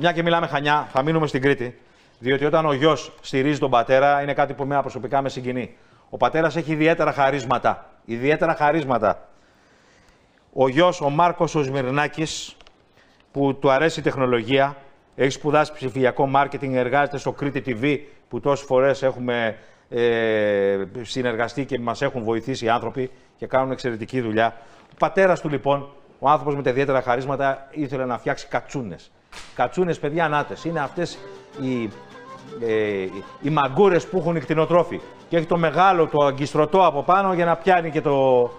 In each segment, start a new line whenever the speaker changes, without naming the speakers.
μια και μιλάμε Χανιά, θα μείνουμε στην Κρήτη. Διότι όταν ο γιος στηρίζει τον πατέρα, είναι κάτι που εμένα προσωπικά με συγκινεί. Ο πατέρας έχει ιδιαίτερα χαρίσματα. Ιδιαίτερα χαρίσματα. Ο γιος, ο Μάρκος ο Σμυρνάκης, που του αρέσει η τεχνολογία, έχει σπουδάσει ψηφιακό μάρκετινγκ, εργάζεται στο Κρήτη TV, που τόσες φορές έχουμε ε, συνεργαστεί και μας έχουν βοηθήσει οι άνθρωποι και κάνουν εξαιρετική δουλειά. Ο πατέρας του λοιπόν, ο άνθρωπος με τα ιδιαίτερα χαρίσματα, ήθελε να φτιάξει κατσούνες. Κατσούνες, παιδιά, νάτε. Είναι αυτές οι, ε, οι μαγκούρες που έχουν οι κτηνοτρόφοι. Και έχει το μεγάλο, το αγκιστρωτό από πάνω για να πιάνει και το,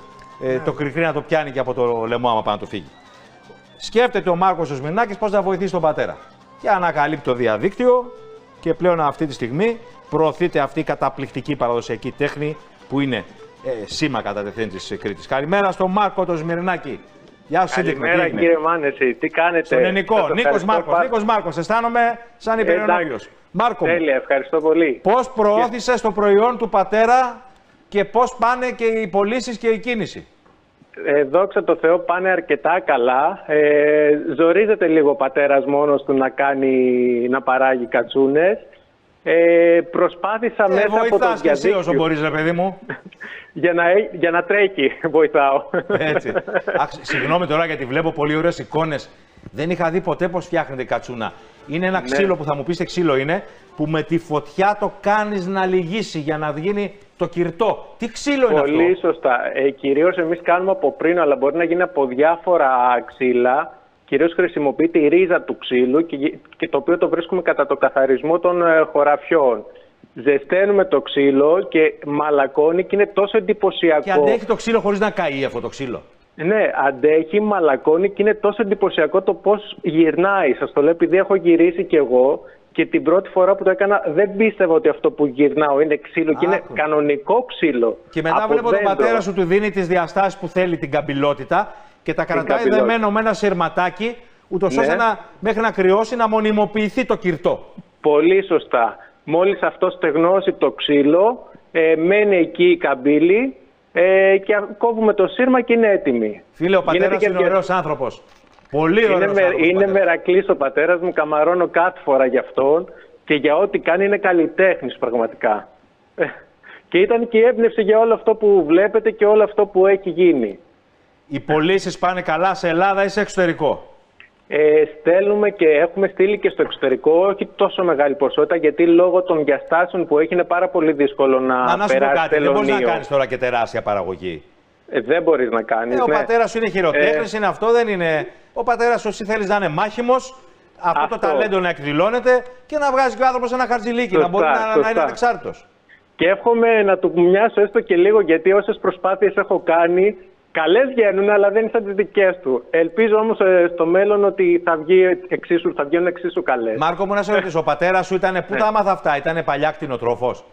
ε, το κρυκρί να το πιάνει και από το λαιμό, άμα πάνω το φύγει. Σκέφτεται ο Μάρκος ο Σμινάκης πώς θα βοηθήσει τον πατέρα. Και ανακαλύπτει το διαδίκτυο και πλέον αυτή τη στιγμή προωθείται αυτή η καταπληκτική παραδοσιακή τέχνη που είναι ε, σήμα κατά τεθέν της Κρήτης. Καλημέρα στον Μάρκο το Σμυρνάκη. Γεια σου,
Καλημέρα κύριε Μάνεση, τι κάνετε;
Στον ελληνικό, Νίκος Μάρκος. Νίκος Μάρκος, αισθάνομαι σαν υπερενόχλιο. Μάρκο.
Τέλεια, ευχαριστώ πολύ.
Πώς προώθησες το προϊόν του πατέρα και πώς πάνε και οι πωλήσεις και η κίνηση;
Ε, δόξα τω Θεώ πάνε αρκετά καλά. Ε, ζορίζεται λίγο ο πατέρας μόνος του να, κάνει, να παράγει κατσούνες. Ε, προσπάθησα
ε,
μέσα από το
διαδίκτυο... εσύ όσο μπορείς, ρε παιδί μου.
για, να, για να τρέχει, βοηθάω.
Έτσι. συγγνώμη τώρα γιατί βλέπω πολύ ωραίες εικόνες. Δεν είχα δει ποτέ πώς φτιάχνεται η κατσούνα. Είναι ένα ναι. ξύλο που θα μου πεις τι ξύλο είναι, που με τη φωτιά το κάνεις να λυγίσει για να γίνει το κυρτό. Τι ξύλο είναι
αυτό; Πολύ σωστά. Ε, κυρίως εμείς κάνουμε από πριν, αλλά μπορεί να γίνει από διάφορα ξύλα. Κυρίως χρησιμοποιείται η ρίζα του ξύλου και, και το οποίο το βρίσκουμε κατά το καθαρισμό των ε, χωραφιών. Ζεσταίνουμε το ξύλο και μαλακώνει και είναι τόσο εντυπωσιακό.
Και αντέχει το ξύλο χωρίς να καεί αυτό το ξύλο.
Ναι, αντέχει, μαλακώνει και είναι τόσο εντυπωσιακό το πώς γυρνάει. Σας το λέω επειδή έχω γυρίσει κι εγώ και την πρώτη φορά που το έκανα δεν πίστευα ότι αυτό που γυρνάω είναι ξύλο και είναι κανονικό ξύλο.
Και μετά βλέπω τον πατέρα σου του δίνει τις διαστάσεις που θέλει, την καμπυλότητα και τα κρατάει δεμένο με ένα σειρματάκι, ούτως ναι. ώστε να, μέχρι να κρυώσει να μονιμοποιηθεί το κυρτό.
Πολύ σωστά. Μόλις αυτό στεγνώσει το ξύλο, ε, μένει εκεί η καμπύλη ε, και κόβουμε το σύρμα και είναι έτοιμη.
Φίλε, ο πατέρας είναι και... ωραίος άνθρωπος. Πολύ ωραίος.
Είναι,
άνθρωπος,
είναι μερακλής ο πατέρας μου, καμαρώνω κάθε φορά γι' αυτόν και για ό,τι κάνει είναι καλλιτέχνης πραγματικά. Ε, και ήταν και η έμπνευση για όλο αυτό που βλέπετε και όλο αυτό που έχει γίνει.
Οι πωλήσεις πάνε καλά σε Ελλάδα ή σε εξωτερικό;
Ε, στέλνουμε και έχουμε στείλει και στο εξωτερικό, όχι τόσο μεγάλη ποσότητα, γιατί λόγω των διαστάσεων που έχει είναι πάρα πολύ δύσκολο να, να, να περάσει κάτι,
Δεν μπορείς να κάνεις τώρα και τεράστια παραγωγή.
Ε, δεν μπορείς να κάνεις. Ε,
ο ναι. πατέρας σου είναι χειροτέχνης, ε, είναι αυτό, δεν είναι. Ο πατέρας σου, εσύ θέλεις να είναι μάχημος, αυτό, αυτό, το ταλέντο να εκδηλώνεται και να βγάζει και ο άνθρωπος ένα χαρτζηλίκι, να μπορεί να, να είναι ανεξάρτητος.
Και εύχομαι να του μοιάσω έστω και λίγο, γιατί όσες προσπάθειες έχω κάνει, Καλές βγαίνουν, αλλά δεν είναι σαν τις δικές του. Ελπίζω όμως ε, στο μέλλον ότι θα, βγει εξίσου, θα βγαίνουν εξίσου καλές.
Μάρκο, μου να σε ρωτήσω, ο πατέρας σου ήταν. Πού ναι. τα άμαθα αυτά, ήταν παλιά κτηνοτρόφος;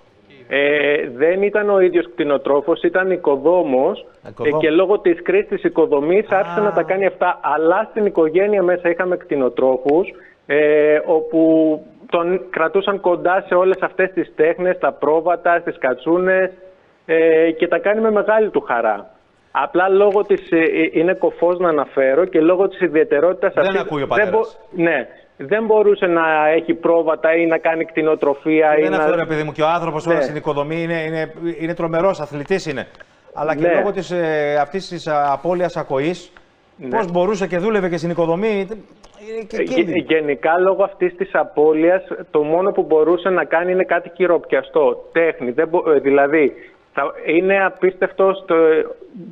Ε, δεν ήταν ο ίδιος κτηνοτρόφος, ήταν οικοδόμος ε, και λόγω της κρίση τη οικοδομής άρχισε να τα κάνει αυτά. Αλλά στην οικογένεια μέσα είχαμε κτηνοτρόφους, ε, όπου τον κρατούσαν κοντά σε όλες αυτές τις τέχνες, τα πρόβατα, τις κατσούνες ε, και τα κάνει με μεγάλη του χαρά. Απλά λόγω της, ε, ε, είναι κοφός να αναφέρω και λόγω της ιδιαιτερότητας
δεν αυτής... ακούει ο πατέρας.
Δεν, μπο, ναι, δεν μπορούσε να έχει πρόβατα ή να κάνει κτηνοτροφία.
Δεν είναι
να...
αυτό ρε παιδί μου και ο άνθρωπος ναι. στην οικοδομή είναι, είναι, είναι τρομερός, αθλητής είναι. Αλλά και ναι. λόγω της, ε, αυτής της απώλειας ακοής, ναι. πώς μπορούσε και δούλευε και στην οικοδομή, και
ε, Γενικά, λόγω αυτής της απώλειας, το μόνο που μπορούσε να κάνει είναι κάτι χειροπιαστό, τέχνη. Δεν Δηλαδή, είναι απίστευτο. Στο...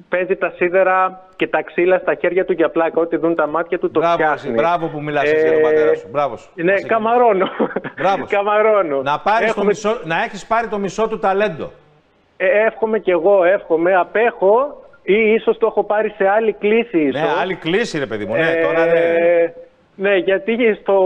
Παίζει τα σίδερα και τα ξύλα στα χέρια του για πλάκα. Ό,τι δουν τα μάτια του το
μπράβο,
φτιάχνει.
Μπράβο που μιλάς ε... για τον πατέρα σου. Μπράβο σου.
Ναι, καμαρώνω.
Μπράβο.
καμαρώνω.
Να, πάρεις το μισό... να έχεις πάρει το μισό του ταλέντο.
Ε, εύχομαι κι εγώ, εύχομαι. Απέχω ή ίσως το έχω πάρει σε άλλη κλίση. Ίσως.
Ναι, άλλη κλίση ρε παιδί μου. Ναι, τώρα ναι.
Ναι, γιατί στο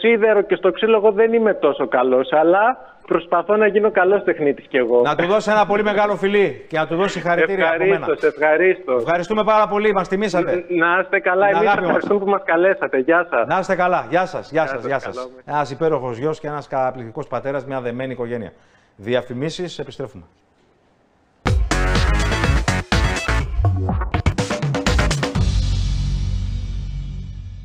σίδερο και στο ξύλο εγώ δεν είμαι τόσο καλός, αλλά προσπαθώ να γίνω καλός τεχνίτης κι εγώ.
Να του δώσει ένα πολύ μεγάλο φιλί και να του δώσει χαρητήρια
ευχαρίστω, από μένα. Ευχαρίστως,
Ευχαριστούμε πάρα πολύ, μας τιμήσατε.
Να είστε καλά, εμείς ευχαριστούμε που μας καλέσατε. Γεια σας.
Να είστε καλά, γεια σας, γεια σας, γεια σας. Ένας υπέροχος γιος και ένας καταπληκτικός πατέρας, μια δεμένη οικογένεια. Διαφημίσεις, επιστρέφουμε.